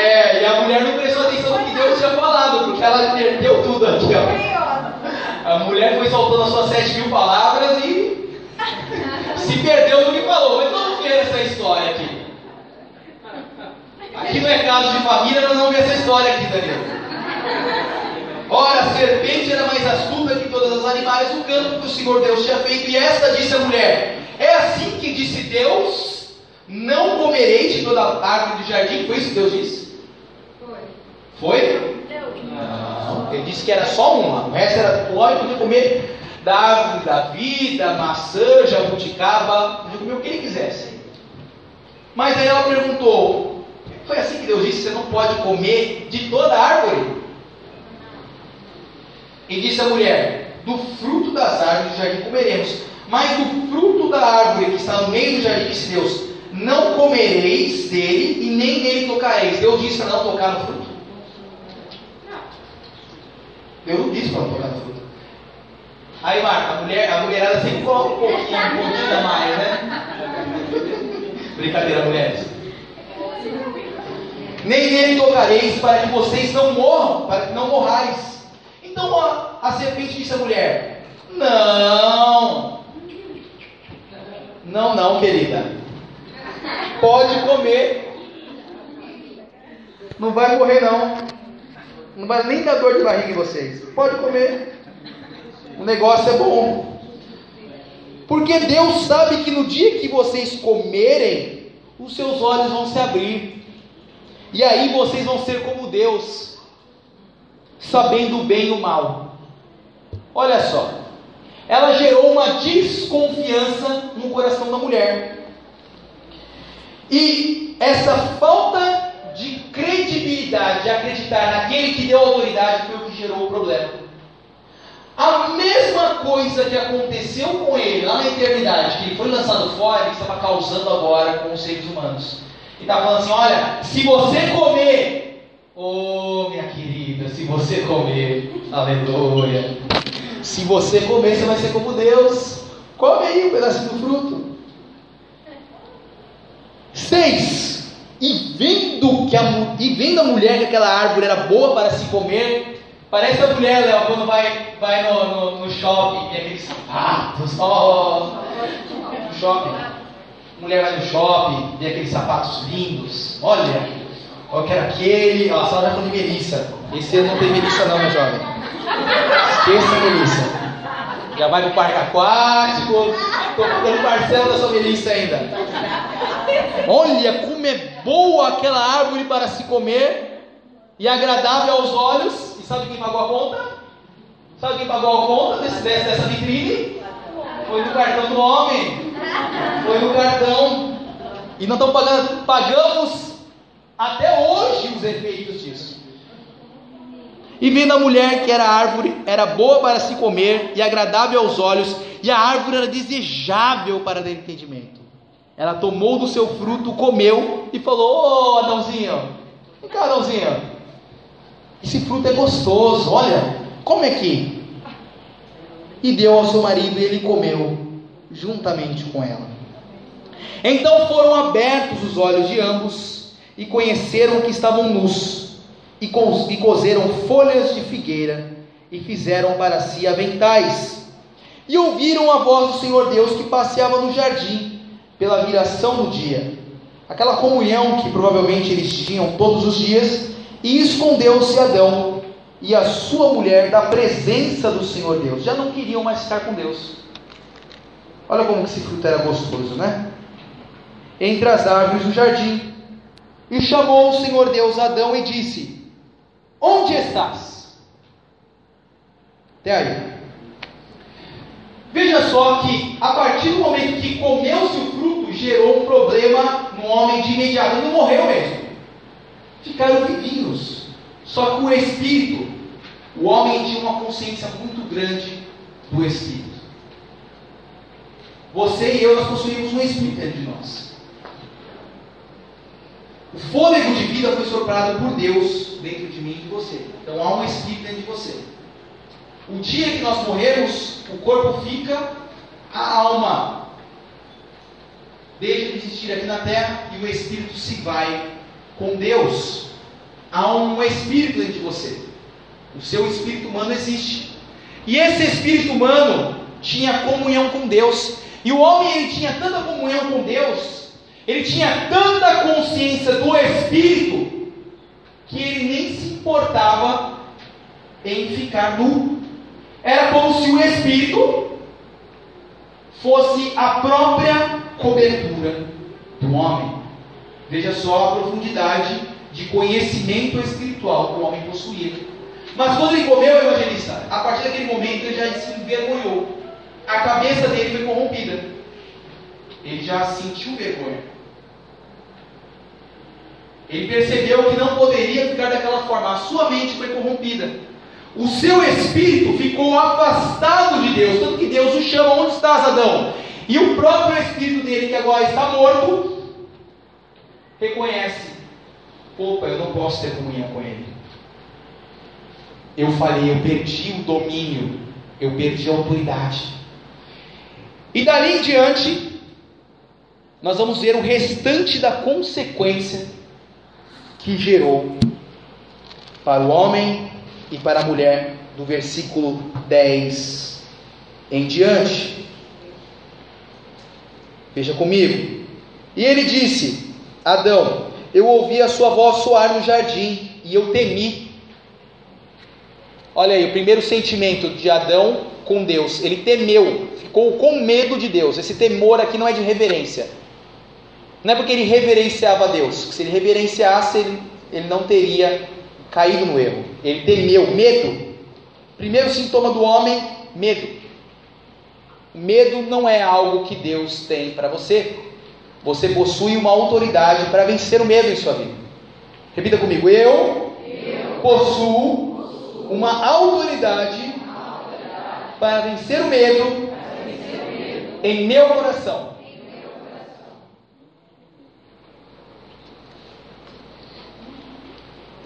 S1: É, e a mulher não prestou atenção no que Deus tinha falado, porque ela perdeu tudo aqui, ó. A mulher foi soltando as suas sete mil palavras e se perdeu no que falou. Mas vamos ver essa história aqui. Aqui não é caso de família, nós vamos ver essa história aqui, Daniel. Ora, a serpente era mais astuta que todas as animais do campo que o Senhor Deus tinha feito, e esta disse a mulher: É assim que disse Deus: Não comereis de toda a árvore do jardim. Foi isso que Deus disse?
S2: Foi.
S1: Não. Ele disse que era só uma. O resto era pode poder comer da árvore da vida, maçã, jabuticaba, podia comer o que ele quisesse. Mas aí ela perguntou: Foi assim que Deus disse: Você não pode comer de toda a árvore? E disse a mulher: Do fruto das árvores do jardim comeremos, mas do fruto da árvore que está no meio do jardim, disse Deus: Não comereis dele e nem nele tocareis. Deus disse para não tocar no fruto? Deus não disse para no fruto. Aí, Marca, a, mulher, a mulherada sempre coloca um pouquinho, um pouquinho a mais, né? Brincadeira, mulheres. Nem nele tocareis para que vocês não morram, para que não morrais. Então a, a serpente disse à mulher: Não, não, não, querida, pode comer, não vai morrer, não, não vai nem dar dor de barriga em vocês, pode comer, o negócio é bom. Porque Deus sabe que no dia que vocês comerem, os seus olhos vão se abrir. E aí vocês vão ser como Deus, sabendo o bem e o mal. Olha só, ela gerou uma desconfiança no coração da mulher. E essa falta credibilidade, de acreditar naquele que deu autoridade, foi o que gerou o problema. A mesma coisa que aconteceu com ele lá na eternidade, que ele foi lançado fora, ele estava causando agora com os seres humanos. Ele está falando assim: olha, se você comer Oh, minha querida, se você comer, aleluia. Se você comer, você vai ser como Deus. Come aí um pedacinho do fruto. Seis. E vendo, que a, e vendo a mulher que aquela árvore era boa para se comer, parece a mulher, Léo, quando vai, vai no, no, no shopping, e aqueles sapatos, oh, no shopping. mulher vai no shopping, e aqueles sapatos lindos, olha, eu quero aquele. Ó, a já falou de Melissa. Esse ano não tem Melissa, não, meu jovem. Esqueça Melissa. Já vai no parque aquático. Estou pagando parcela da sua Melissa ainda. Olha como é boa aquela árvore para se comer e agradável aos olhos. E sabe quem pagou a conta? Sabe quem pagou a conta desse, dessa vitrine? Foi no cartão do homem. Foi no cartão. E não estão pagando, pagamos até hoje os efeitos disso. E vendo a mulher que era árvore, era boa para se comer e agradável aos olhos, e a árvore era desejável para dar entendimento. Ela tomou do seu fruto, comeu e falou: Ô oh, Adãozinho, vem cá, Adãozinho, esse fruto é gostoso, olha, come aqui. E deu ao seu marido e ele comeu, juntamente com ela. Então foram abertos os olhos de ambos e conheceram que estavam nus, e, co cozeram folhas de figueira, e fizeram para si aventais. E ouviram a voz do Senhor Deus que passeava no jardim, pela viração do dia. Aquela comunhão que provavelmente eles tinham todos os dias, e escondeu-se Adão e a sua mulher da presença do Senhor Deus. Já não queriam mais estar com Deus. Olha como esse fruto era gostoso, né? Entre as árvores do jardim. E chamou o Senhor Deus Adão e disse: Onde estás? Até aí. Veja só que a partir do momento que comeu-se o fruto, gerou um problema no homem de imediato. Ele não morreu mesmo. Ficaram vivinhos. Só que o espírito, o homem tinha uma consciência muito grande do espírito. Você e eu, nós possuímos um espírito dentro de nós. O fôlego de vida foi soprado por Deus dentro de mim e de você. Então há um espírito dentro de você. O dia que nós morrermos, o corpo fica, a alma deixa de existir aqui na terra e o espírito se vai com Deus. Há um espírito dentro de você. O seu espírito humano existe. E esse espírito humano tinha comunhão com Deus. E o homem ele tinha tanta comunhão com Deus ele tinha tanta consciência do Espírito que ele nem se importava em ficar nu. Era como se o Espírito fosse a própria cobertura do homem. Veja só a profundidade de conhecimento espiritual que o homem possuía. Mas quando ele comeu, evangelista, a partir daquele momento ele já se envergonhou. A cabeça dele foi corrompida. Ele já sentiu vergonha. Ele percebeu que não poderia ficar daquela forma. A sua mente foi corrompida. O seu espírito ficou afastado de Deus. Tanto que Deus o chama: Onde estás, Adão? E o próprio espírito dele, que agora está morto, reconhece: Opa, eu não posso ter comunhão com ele. Eu falei, eu perdi o domínio, eu perdi a autoridade. E dali em diante, nós vamos ver o restante da consequência que gerou para o homem e para a mulher, do versículo 10 em diante. Veja comigo. E ele disse: Adão, eu ouvi a sua voz soar no jardim e eu temi. Olha aí, o primeiro sentimento de Adão com Deus, ele temeu, ficou com medo de Deus. Esse temor aqui não é de reverência. Não é porque ele reverenciava Deus, se ele reverenciasse, ele, ele não teria caído no erro. Ele temeu, medo. Primeiro sintoma do homem, medo. Medo não é algo que Deus tem para você. Você possui uma autoridade para vencer o medo em sua vida. Repita comigo: eu, eu possuo uma autoridade para vencer o medo em meu coração.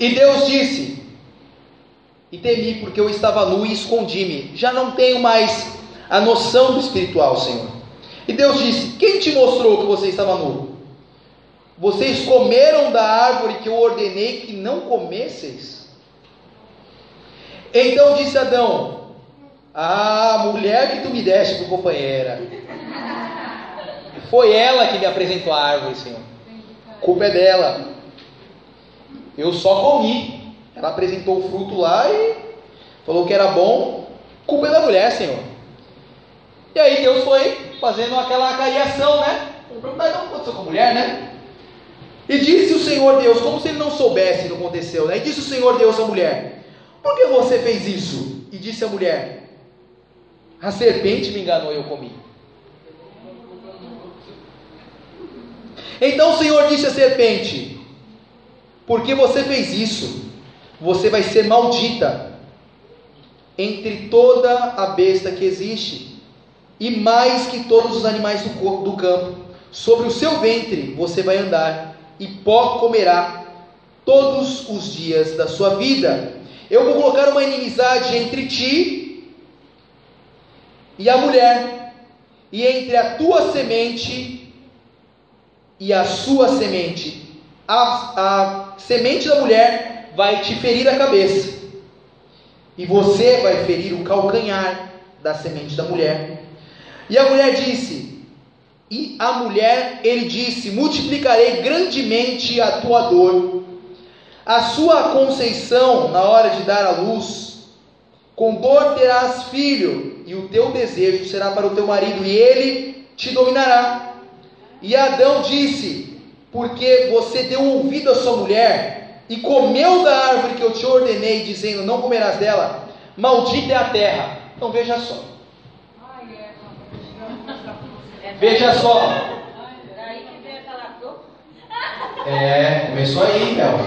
S1: E Deus disse: E temi, porque eu estava nu e escondi-me. Já não tenho mais a noção do espiritual, Senhor. E Deus disse: Quem te mostrou que você estava nu? Vocês comeram da árvore que eu ordenei que não comesseis? Então disse Adão: Ah, mulher que tu me deste por companheira. Foi ela que me apresentou a árvore, Senhor. A culpa é dela. Eu só comi. Ela apresentou o fruto lá e falou que era bom. Culpa é da mulher, Senhor. E aí Deus foi fazendo aquela cariação, né? Mas não aconteceu com a mulher, né? E disse o Senhor Deus, como se ele não soubesse o que aconteceu, né? E disse o Senhor Deus à mulher: Por que você fez isso? E disse a mulher: A serpente me enganou e eu comi. Então o Senhor disse à serpente: Porque você fez isso, você vai ser maldita entre toda a besta que existe e mais que todos os animais do, do campo. Sobre o seu ventre você vai andar, e pó comerá todos os dias da sua vida. Eu vou colocar uma inimizade entre ti e a mulher, e entre a tua semente e a sua semente. A, a semente da mulher vai te ferir a cabeça, e você vai ferir o calcanhar da semente da mulher. E a mulher disse: E a mulher, ele disse: Multiplicarei grandemente a tua dor, a sua conceição na hora de dar à luz. Com dor terás filho, e o teu desejo será para o teu marido, e ele te dominará. E Adão disse: Porque você deu ouvido à sua mulher e comeu da árvore que eu te ordenei, dizendo: Não comerás dela, maldita é a terra. Então veja só. Veja só. É, começou aí, Mel.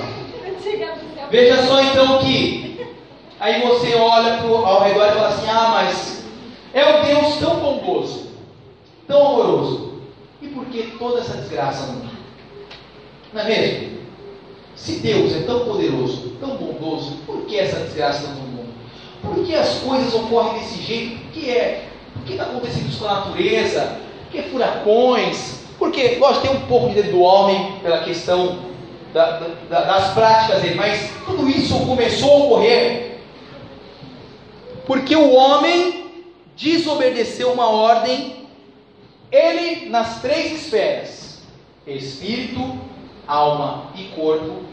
S1: Veja só então que aí você olha pro, ao redor e fala assim: ah, mas é um Deus tão bondoso, tão amoroso, e por que toda essa desgraça no mundo? Não é mesmo? Se Deus é tão poderoso, tão bondoso, por que essa desgraça no mundo? Por que as coisas ocorrem desse jeito? O que é? O que está acontecendo isso com a natureza? que furacões, porque, lógico, tem um pouco de dedo do homem pela questão da, da, das práticas dele, mas tudo isso começou a ocorrer porque o homem desobedeceu uma ordem, ele nas três esferas: espírito, alma e corpo,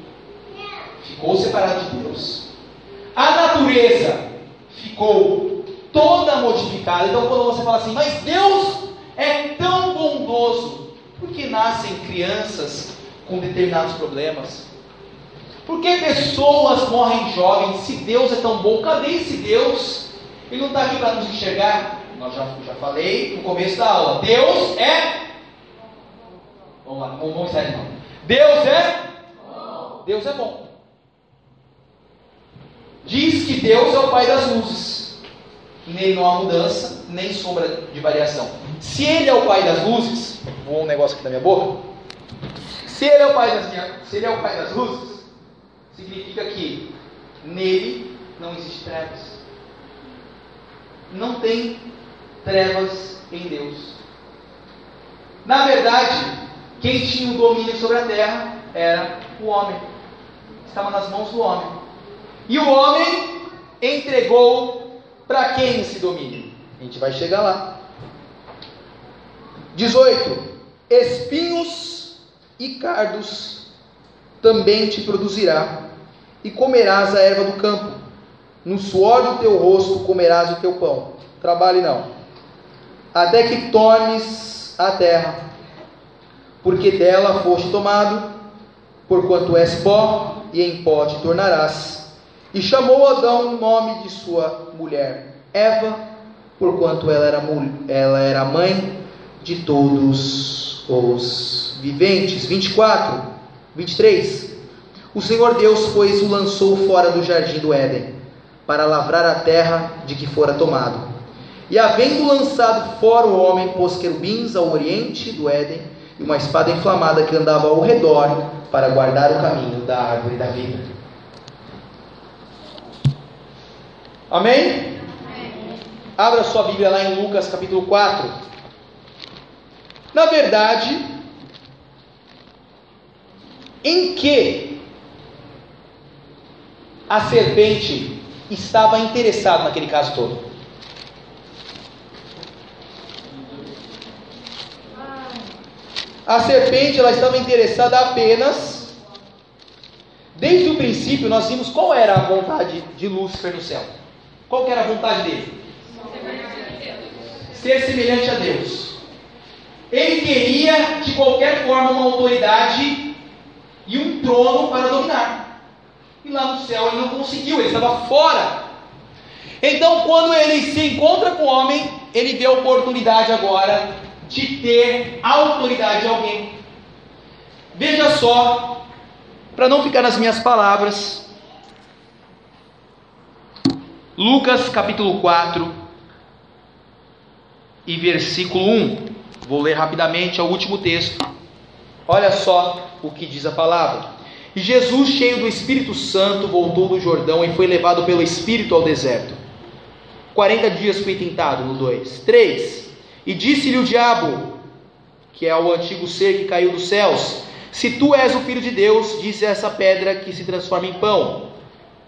S1: ficou separado de Deus. A natureza ficou toda modificada. Então, quando você fala assim, mas Deus é tão bondoso, por que nascem crianças com determinados problemas? Por que pessoas morrem jovens? Se Deus é tão bom, cadê esse Deus? Ele não está aqui para nos enxergar. Nós já, já falei no começo da aula. Deus é. Vamos lá, vamos, vamos sério, não. Deus é. Deus é bom. Diz que Deus é o Pai das luzes. Nele não há mudança, nem sombra de variação. Se Ele é o Pai das luzes, voou um negócio aqui na minha boca. Se Ele é o Pai das, se ele é o pai das luzes, significa que nele não existe trevas. Não tem trevas em Deus. Na verdade, quem tinha o domínio sobre a terra era o homem. Estava nas mãos do homem. E o homem entregou para quem esse domínio? A gente vai chegar lá. 18. Espinhos e cardos também te produzirá, e comerás a erva do campo. No suor do teu rosto comerás o teu pão. Trabalhe não. Até que tornes a terra, porque dela foste tomado, porquanto és pó, e em pó te tornarás. E chamou Adão o nome de sua mulher, Eva, porquanto ela era, ela era mãe de todos os viventes. 24, 23. O Senhor Deus, pois, o lançou fora do jardim do Éden, para lavrar a terra de que fora tomado. E havendo lançado fora o homem, pôs querubins ao oriente do Éden e uma espada inflamada que andava ao redor para guardar o caminho da árvore da vida. Amém? Amém? Abra sua Bíblia lá em Lucas capítulo 4. Na verdade, em que a serpente estava interessada naquele caso todo? A serpente ela estava interessada apenas. Desde o princípio nós vimos qual era a vontade de Lúcifer no céu. Qual era a vontade dele? Ser semelhante a Deus. Ele queria de qualquer forma uma autoridade e um trono para dominar. E lá no céu ele não conseguiu, ele estava fora. Então, quando ele se encontra com o homem, ele vê a oportunidade agora de ter autoridade de alguém. Veja só, para não ficar nas minhas palavras, Lucas capítulo 4 e versículo 1. Vou ler rapidamente, é o último texto. Olha só o que diz a palavra. E Jesus, cheio do Espírito Santo, voltou do Jordão e foi levado pelo Espírito ao deserto. 40 dias foi tentado, no 2. 3. E disse-lhe o diabo, que é o antigo ser que caiu dos céus: Se tu és o filho de Deus, disse essa pedra que se transforma em pão.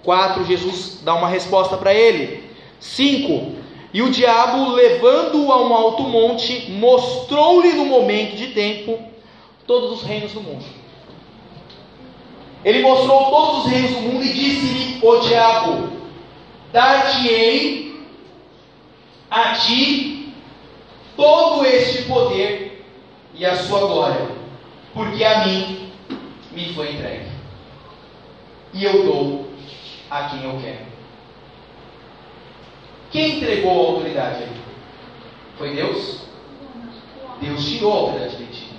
S1: 4. Jesus dá uma resposta para ele. 5. E o diabo, levando-o a um alto monte, mostrou-lhe no momento de tempo todos os reinos do mundo. Ele mostrou todos os reinos do mundo e disse-lhe o diabo: Dar-te-ei a ti todo este poder e a sua glória, porque a mim me foi entregue. E eu dou a quem eu quero. Quem entregou a autoridade aí? Foi Deus? Deus tirou a autoridade de ti.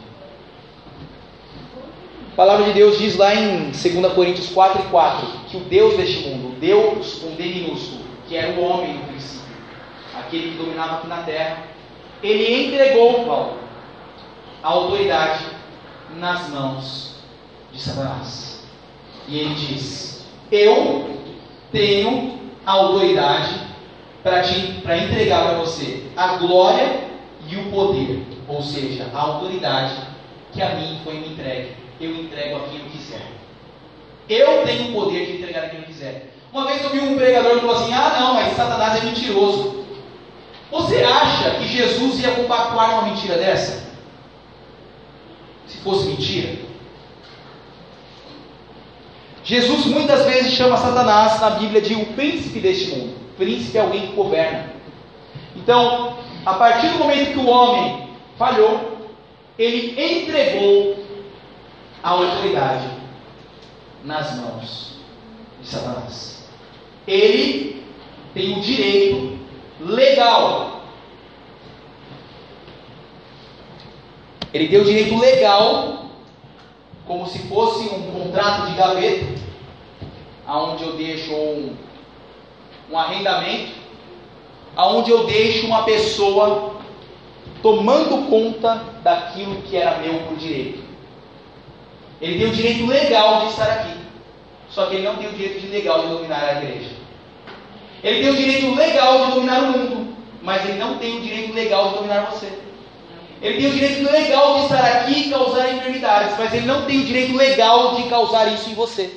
S1: A palavra de Deus diz lá em 2 Coríntios 4 e 4 que o Deus deste mundo, Deus com D minúsculo, que era o homem no princípio, aquele que dominava aqui na terra, ele entregou Paulo a autoridade nas mãos de Satanás. E ele diz: Eu tenho a autoridade para entregar para você a glória e o poder, ou seja, a autoridade que a mim foi me entregue. Eu entrego a quem eu quiser. Eu tenho o poder de entregar a quem eu quiser. Uma vez eu vi um pregador que falou assim: Ah, não, mas Satanás é mentiroso. Você acha que Jesus ia compactuar uma mentira dessa? Se fosse mentira? Jesus muitas vezes chama Satanás na Bíblia de o príncipe deste mundo. O príncipe é alguém que governa. Então, a partir do momento que o homem falhou, ele entregou a autoridade nas mãos de Satanás. Ele tem o direito legal. Ele o direito legal, como se fosse um contrato de gaveta, aonde eu deixo um, um arrendamento, aonde eu deixo uma pessoa tomando conta daquilo que era meu por direito. Ele o direito legal de estar aqui, só que ele não tem o direito legal de dominar a igreja. Ele tem o direito legal de dominar o mundo, mas ele não tem o direito legal de dominar você. Ele tem o direito legal de estar aqui e causar enfermidades, mas ele não tem o direito legal de causar isso em você.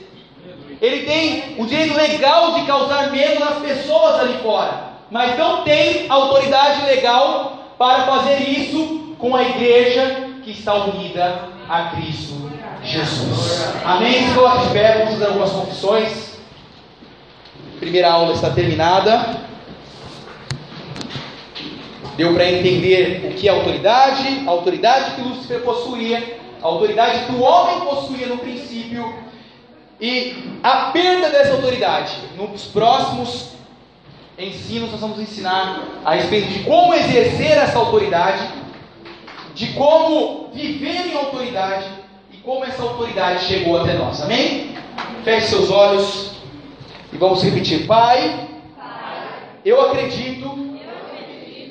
S1: Ele tem o direito legal de causar medo nas pessoas ali fora, mas não tem autoridade legal para fazer isso com a igreja que está unida a Cristo Jesus. Amém? Se coloque de pé, vamos fazer algumas confissões. Primeira aula está terminada. Deu para entender o que é autoridade, a autoridade que Lúcifer possuía, a autoridade que o homem possuía no princípio e a perda dessa autoridade. Nos próximos ensinos, nós vamos ensinar a respeito de como exercer essa autoridade, de como viver em autoridade e como essa autoridade chegou até nós. Amém? Feche seus olhos e vamos repetir: Pai, eu acredito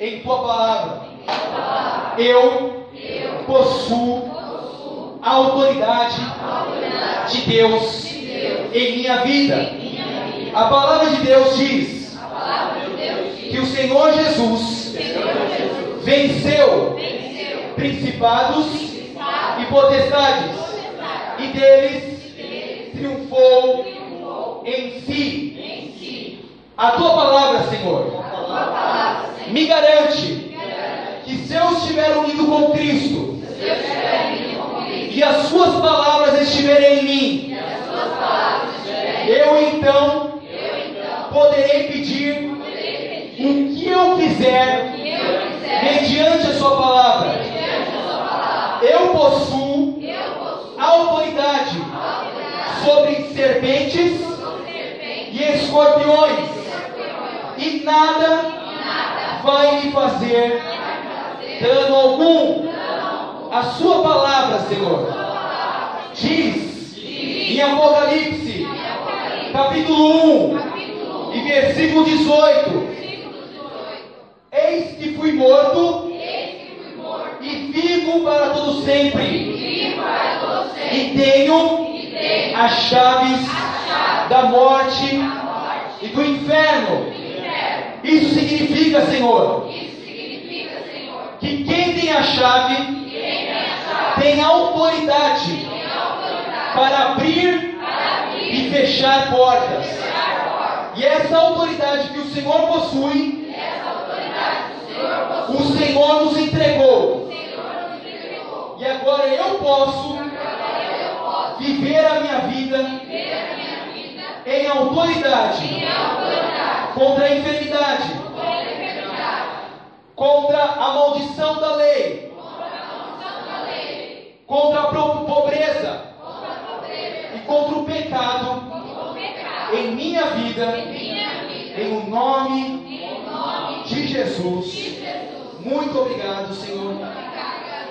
S1: em tua palavra. Eu possuo a autoridade de Deus em minha vida. A palavra de Deus diz que o Senhor Jesus venceu principados e potestades e deles triunfou em si. A tua palavra, Senhor, me garante que se eu estiver unido com Cristo e as suas palavras estiverem em mim, eu então poderei pedir o que eu quiser, mediante a sua palavra. Eu possuo autoridade sobre serpentes e escorpiões, e nada vai me fazer dano algum. A sua palavra, Senhor, diz em Apocalipse, capítulo 1 e versículo 18: Eis que fui morto, e vivo para todo sempre, e tenho as chaves da morte e do inferno. Isso significa, Senhor, que quem tem a chave tem autoridade para abrir e fechar portas. E essa autoridade que o Senhor possui o Senhor nos entregou. E agora eu posso viver a minha vida em autoridade. Contra a enfermidade, contra a maldição da lei, contra a pobreza. E contra o pecado. Em minha vida, em o nome de Jesus. Muito obrigado, Senhor,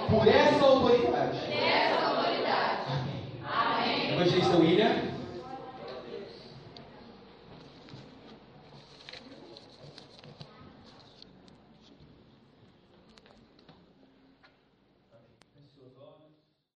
S1: por essa autoridade. Amém. Evangelista William.